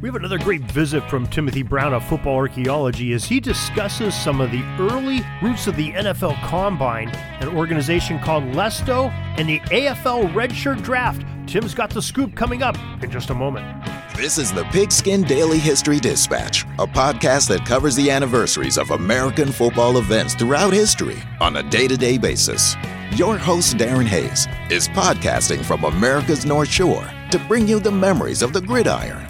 We have another great visit from Timothy Brown of Football Archaeology as he discusses some of the early roots of the NFL Combine, an organization called LESCO, and the AFL Redshirt Draft. Tim's got the scoop coming up in just a moment. This is the Pigskin Daily History Dispatch, a podcast that covers the anniversaries of American football events throughout history on a day to day basis. Your host, Darren Hayes, is podcasting from America's North Shore to bring you the memories of the gridiron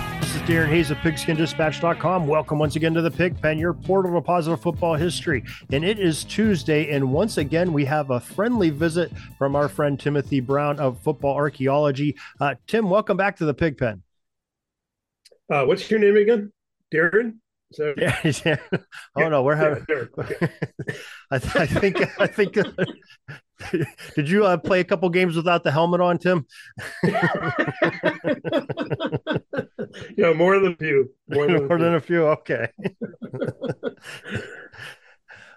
This is Darren Hayes of PigskinDispatch.com. Welcome once again to the Pig Pen, your portal to positive football history. And it is Tuesday, and once again, we have a friendly visit from our friend Timothy Brown of Football Archaeology. Uh, Tim, welcome back to the Pig Pen. Uh, what's your name again? Darren? So, yeah, yeah. Oh no, we're having. Yeah, okay. I, th- I, think. I think. did you uh, play a couple games without the helmet on, Tim? yeah, more than a few. More than, more a, than few. a few. Okay.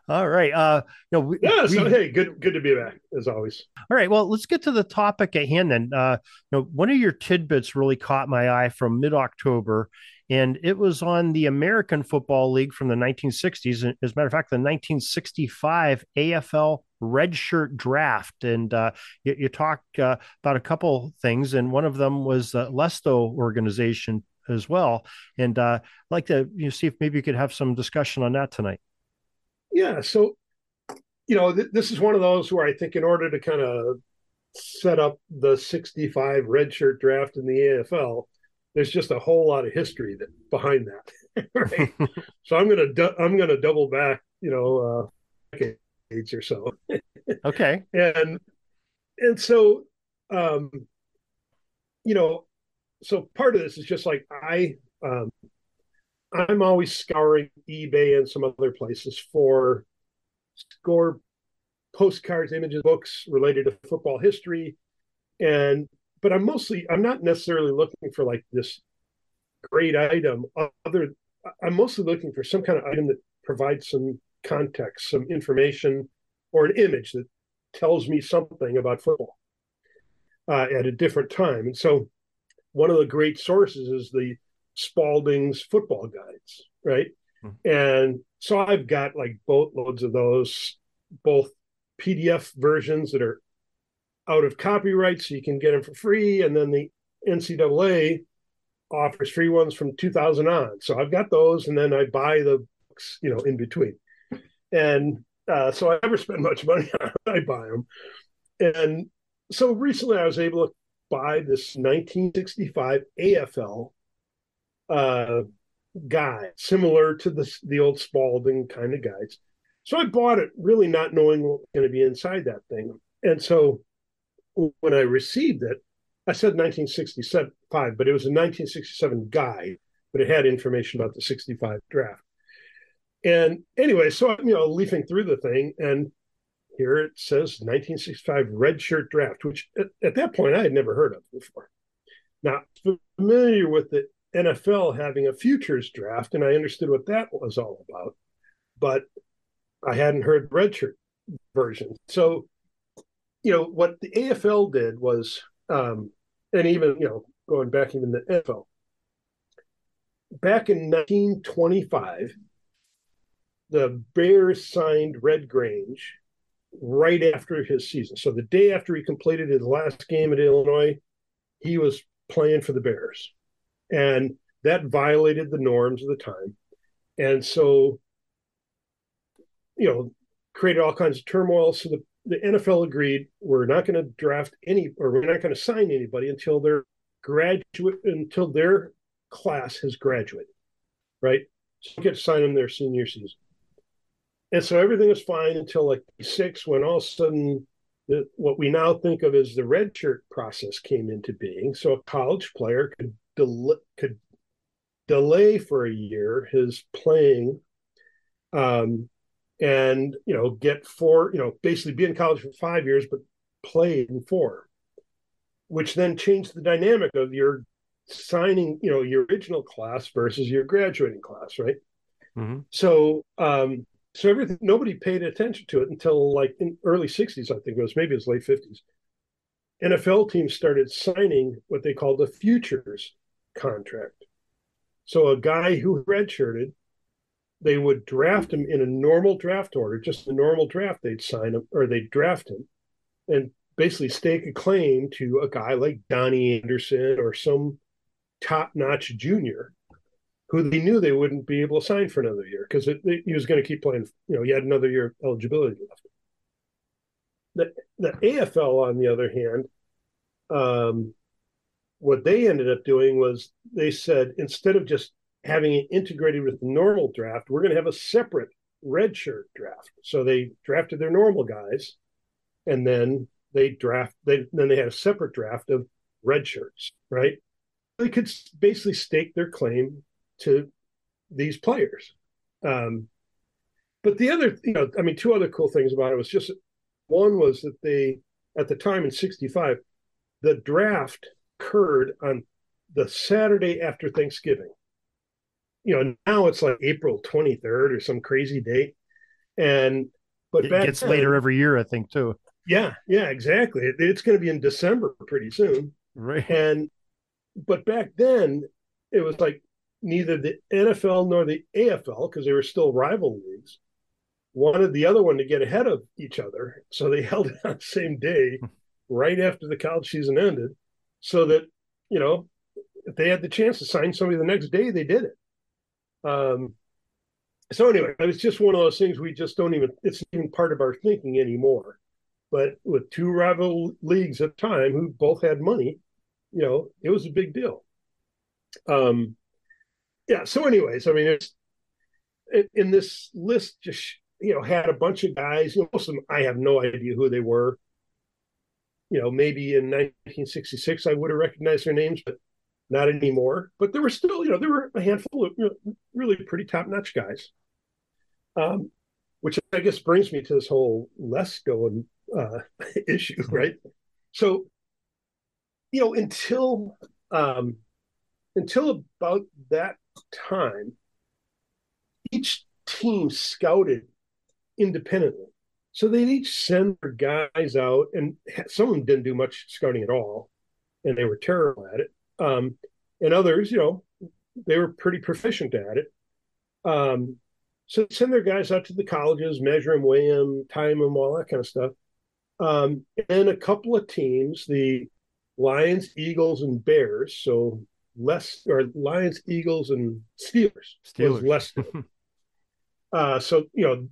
All right. Uh, you know, we, yeah. So we, hey, good, good to be back as always. All right. Well, let's get to the topic at hand then. Uh, you know, one of your tidbits really caught my eye from mid October, and it was on the American Football League from the 1960s. As a matter of fact, the 1965 AFL redshirt draft. And uh, you, you talked uh, about a couple things, and one of them was the LESCO organization as well. And uh, I'd like to you know, see if maybe you could have some discussion on that tonight. Yeah. So, you know, th- this is one of those where I think in order to kind of set up the 65 redshirt draft in the AFL, there's just a whole lot of history that behind that. right? so I'm gonna du- I'm gonna double back, you know, uh, decades or so. okay. And and so, um, you know, so part of this is just like I um, I'm always scouring eBay and some other places for score postcards, images, books related to football history, and but I'm mostly I'm not necessarily looking for like this great item. Other, I'm mostly looking for some kind of item that provides some context, some information, or an image that tells me something about football uh, at a different time. And so, one of the great sources is the Spalding's football guides, right? Mm-hmm. And so I've got like boatloads of those, both PDF versions that are out of copyright, so you can get them for free. And then the NCAA offers free ones from 2000 on. So I've got those, and then I buy the books, you know, in between. And uh, so I never spend much money. I buy them. And so recently I was able to buy this 1965 AFL uh, guide, similar to the, the old Spalding kind of guides. So I bought it really not knowing what was going to be inside that thing. And so when I received it, I said 1965, but it was a 1967 guide, but it had information about the 65 draft. And anyway, so I'm you know leafing through the thing, and here it says 1965 red shirt draft, which at, at that point I had never heard of before. Now, familiar with the NFL having a futures draft, and I understood what that was all about, but I hadn't heard redshirt version. So you know what the AFL did was, um, and even you know going back even the NFL, back in 1925, the Bears signed Red Grange right after his season. So the day after he completed his last game at Illinois, he was playing for the Bears, and that violated the norms of the time, and so you know created all kinds of turmoil. So the the NFL agreed we're not going to draft any or we're not going to sign anybody until their graduate until their class has graduated, right? So you get to sign them their senior season. And so everything was fine until like six, when all of a sudden the, what we now think of as the red shirt process came into being. So a college player could del- could delay for a year his playing, um, and you know get four, you know, basically be in college for five years, but play in four, which then changed the dynamic of your signing, you know, your original class versus your graduating class, right? Mm-hmm. So um, so everything nobody paid attention to it until like in early 60s i think it was maybe it was late 50s nfl teams started signing what they called the futures contract so a guy who redshirted they would draft him in a normal draft order just a normal draft they'd sign him or they'd draft him and basically stake a claim to a guy like donny anderson or some top-notch junior who they knew they wouldn't be able to sign for another year because he was going to keep playing. You know, he had another year of eligibility left. The the AFL, on the other hand, um, what they ended up doing was they said instead of just having it integrated with the normal draft, we're going to have a separate red shirt draft. So they drafted their normal guys, and then they draft. They then they had a separate draft of red shirts, right? They could basically stake their claim to these players. Um, but the other, you know, I mean, two other cool things about it was just one was that they, at the time in 65, the draft occurred on the Saturday after Thanksgiving. You know, now it's like April 23rd or some crazy date. And, but it gets then, later every year, I think, too. Yeah, yeah, exactly. It, it's going to be in December pretty soon. Right. And, but back then it was like neither the NFL nor the AFL, because they were still rival leagues, wanted the other one to get ahead of each other. So they held it on the same day, hmm. right after the college season ended, so that, you know, if they had the chance to sign somebody the next day, they did it. Um, so anyway, it's just one of those things we just don't even, it's even part of our thinking anymore. But with two rival leagues at time who both had money, you know, it was a big deal. Um, yeah. So, anyways, I mean, it's in this list just you know had a bunch of guys. You know, most of them I have no idea who they were. You know, maybe in 1966 I would have recognized their names, but not anymore. But there were still, you know, there were a handful of you know, really pretty top notch guys. Um, which I guess brings me to this whole LESCO uh, issue, right? So, you know, until um, until about that time, each team scouted independently. So they'd each send their guys out, and some of them didn't do much scouting at all, and they were terrible at it. Um, and others, you know, they were pretty proficient at it. Um, so send their guys out to the colleges, measure them, weigh them, time them, all that kind of stuff. Um, and a couple of teams, the Lions, Eagles, and Bears, so less or Lions, Eagles, and Steelers. Steelers less. uh, so you know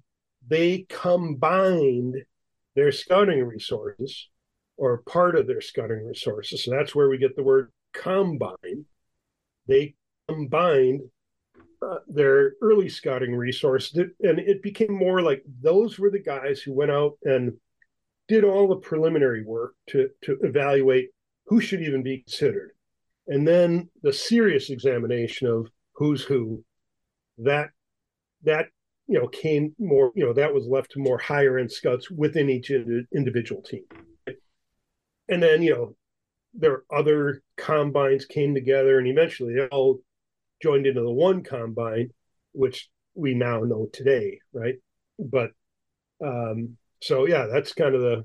they combined their scouting resources or part of their scouting resources. So that's where we get the word combine. They combined uh, their early scouting resources, and it became more like those were the guys who went out and did all the preliminary work to to evaluate who should even be considered and then the serious examination of who's who that that you know came more you know that was left to more higher end scouts within each individual team and then you know there are other combines came together and eventually they all joined into the one combine which we now know today right but um so yeah that's kind of the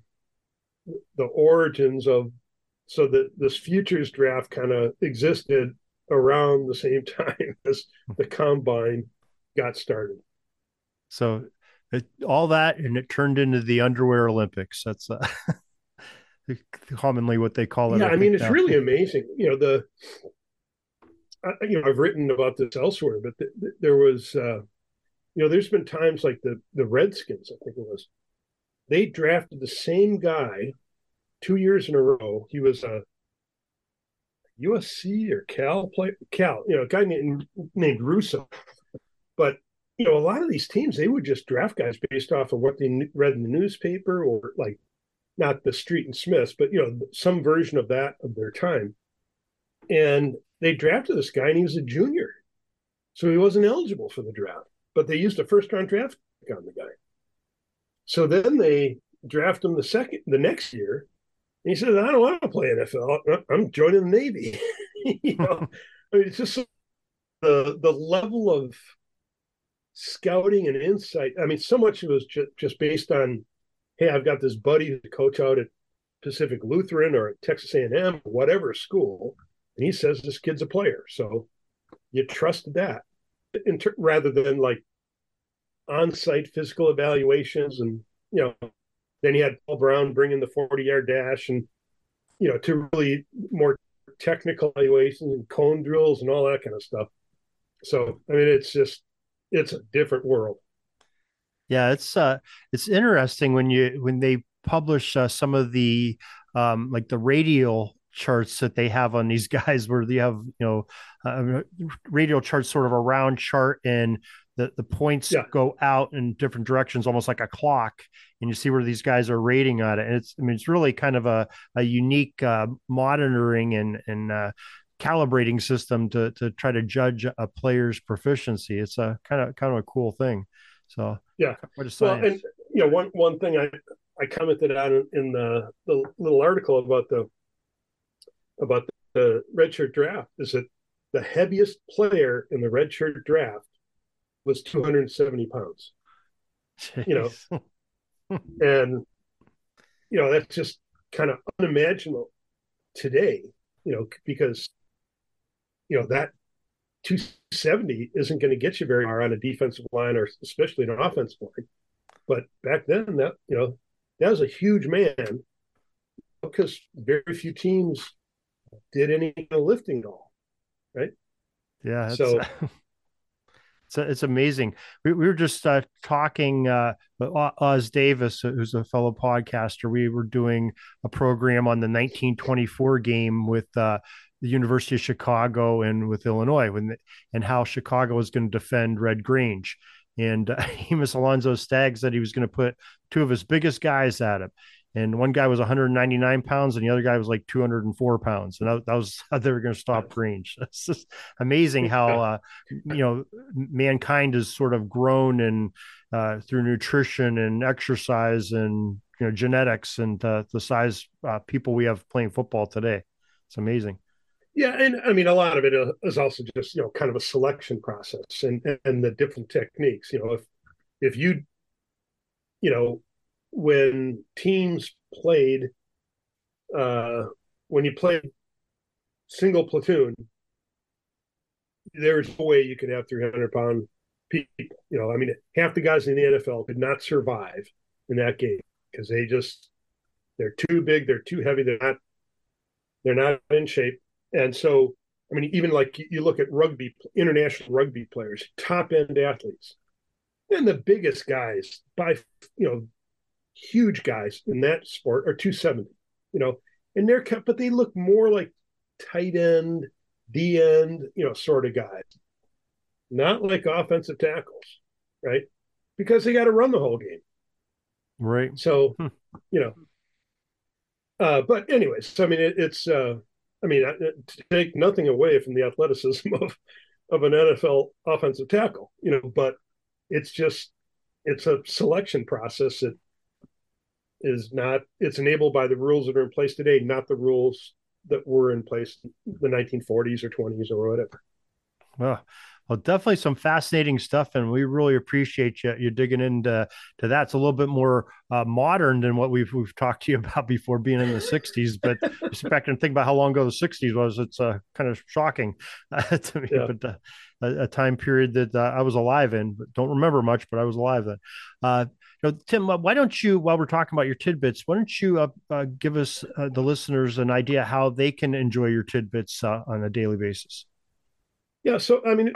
the origins of so that this futures draft kind of existed around the same time as the combine got started. So it, all that and it turned into the underwear Olympics. That's uh, commonly what they call it. Yeah, I, I mean it's now. really amazing. You know the, I, you know I've written about this elsewhere, but the, the, there was, uh, you know, there's been times like the the Redskins, I think it was, they drafted the same guy two years in a row. He was a USC or Cal play Cal, you know, a guy named named Russo. But you know, a lot of these teams they would just draft guys based off of what they read in the newspaper or like not the Street and Smiths, but you know, some version of that of their time. And they drafted this guy, and he was a junior, so he wasn't eligible for the draft. But they used a first round draft on the guy. So then they draft him the second the next year. And he says, I don't want to play NFL. I'm joining the Navy. you know, I mean, it's just the the level of scouting and insight. I mean, so much of it was just, just based on, hey, I've got this buddy who's a coach out at Pacific Lutheran or at Texas A&M, whatever school, and he says this kid's a player. So you trust that, ter- rather than like on-site physical evaluations and you know then you had paul brown bringing the 40 yard dash and you know to really more technical evaluations and cone drills and all that kind of stuff. So i mean it's just it's a different world yeah it's uh it's interesting when you when they publish uh, some of the um like the radial charts that they have on these guys where they have you know uh, radial charts sort of a round chart and the, the points yeah. go out in different directions, almost like a clock, and you see where these guys are rating on it. And it's, I mean, it's really kind of a, a unique uh, monitoring and, and uh, calibrating system to, to try to judge a player's proficiency. It's a kind of, kind of a cool thing. So, yeah. Well, and, you know, one, one thing I, I commented on in the, the little article about the, about the redshirt draft is that the heaviest player in the redshirt draft was 270 pounds. Jeez. You know, and you know that's just kind of unimaginable today. You know, because you know that 270 isn't going to get you very far on a defensive line or especially an offensive line. But back then, that you know, that was a huge man because very few teams did any lifting at all, right? Yeah. So It's, it's amazing. We, we were just uh, talking, uh, Oz Davis, who's a fellow podcaster. We were doing a program on the 1924 game with uh, the University of Chicago and with Illinois, when and how Chicago was going to defend Red Grange. And uh, Amos Alonzo Staggs said he was going to put two of his biggest guys at him and one guy was 199 pounds and the other guy was like 204 pounds. And that, that was how they were going to stop Grange. It's just amazing how uh, you know mankind has sort of grown and uh, through nutrition and exercise and you know genetics and uh, the size uh, people we have playing football today. It's amazing. Yeah and i mean a lot of it uh, also just you know kind of a selection process and and the different techniques. You know if if you you know when teams played uh, when you played single platoon, there's no way you could have 300 pound people. You know, I mean, half the guys in the NFL could not survive in that game because they just they're too big, they're too heavy, they're not they're not in shape, and so I mean, even like you look at rugby, international rugby players, top end athletes, and the biggest guys by you know huge guys in that sport are 270, you know, and they're kept, but they look more like tight end, D end, you know, sort of guys, not like offensive tackles, right? Because they got to run the whole game. Right. So, hmm. you know, uh, but anyways, I mean, it, it's, uh, I mean, to take nothing away from the athleticism of, of an NFL offensive tackle, you know, but it's just, it's a selection process that is not it's enabled by the rules that are in place today not the rules that were in place in the 1940s or 20s or whatever well well definitely some fascinating stuff and we really appreciate you, you digging into to that it's a little bit more uh, modern than what we've we've talked to you about before being in the 60s but back and think about how long ago the 60s was it's uh, kind of shocking uh, to me yeah. but uh, a, a, time period that uh, I was alive in, but don't remember much, but I was alive then. You know, Tim, why don't you, while we're talking about your tidbits, why don't you uh, uh, give us uh, the listeners an idea how they can enjoy your tidbits uh, on a daily basis? Yeah, so I mean,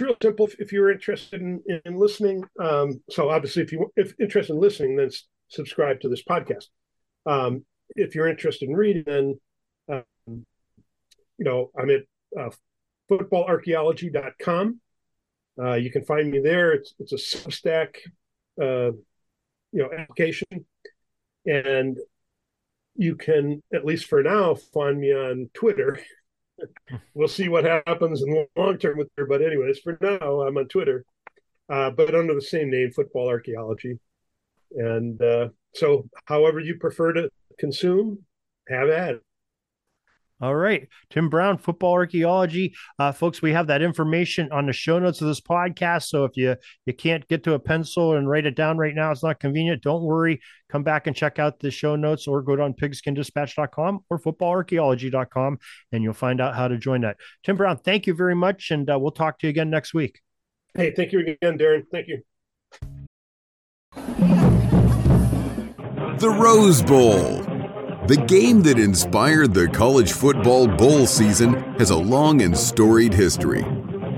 real simple. If you're interested in, in listening, um, so obviously, if you if interested in listening, then subscribe to this podcast. Um, if you're interested in reading, then um, you know I'm at uh, footballarchaeology.com. Uh, you can find me there. It's it's a Substack, uh, you know, application, and you can at least for now find me on Twitter. we'll see what happens in the long term with her, but anyways, for now I'm on Twitter, uh, but under the same name, Football Archaeology, and uh, so however you prefer to consume, have at it. All right. Tim Brown, Football Archaeology. Uh, folks, we have that information on the show notes of this podcast. So if you you can't get to a pencil and write it down right now, it's not convenient. Don't worry. Come back and check out the show notes or go to on pigskindispatch.com or footballarchaeology.com and you'll find out how to join that. Tim Brown, thank you very much. And uh, we'll talk to you again next week. Hey, thank you again, Darren. Thank you. The Rose Bowl. The game that inspired the college football bowl season has a long and storied history.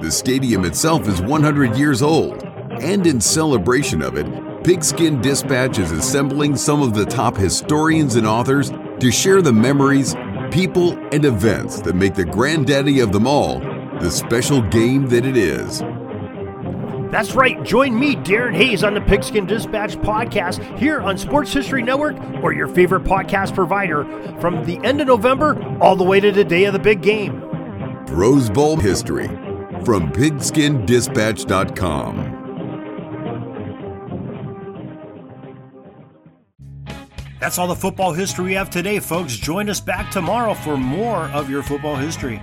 The stadium itself is 100 years old, and in celebration of it, Pigskin Dispatch is assembling some of the top historians and authors to share the memories, people, and events that make the granddaddy of them all the special game that it is. That's right. Join me, Darren Hayes, on the Pigskin Dispatch podcast here on Sports History Network or your favorite podcast provider from the end of November all the way to the day of the big game. Rose Bowl history from pigskindispatch.com. That's all the football history we have today, folks. Join us back tomorrow for more of your football history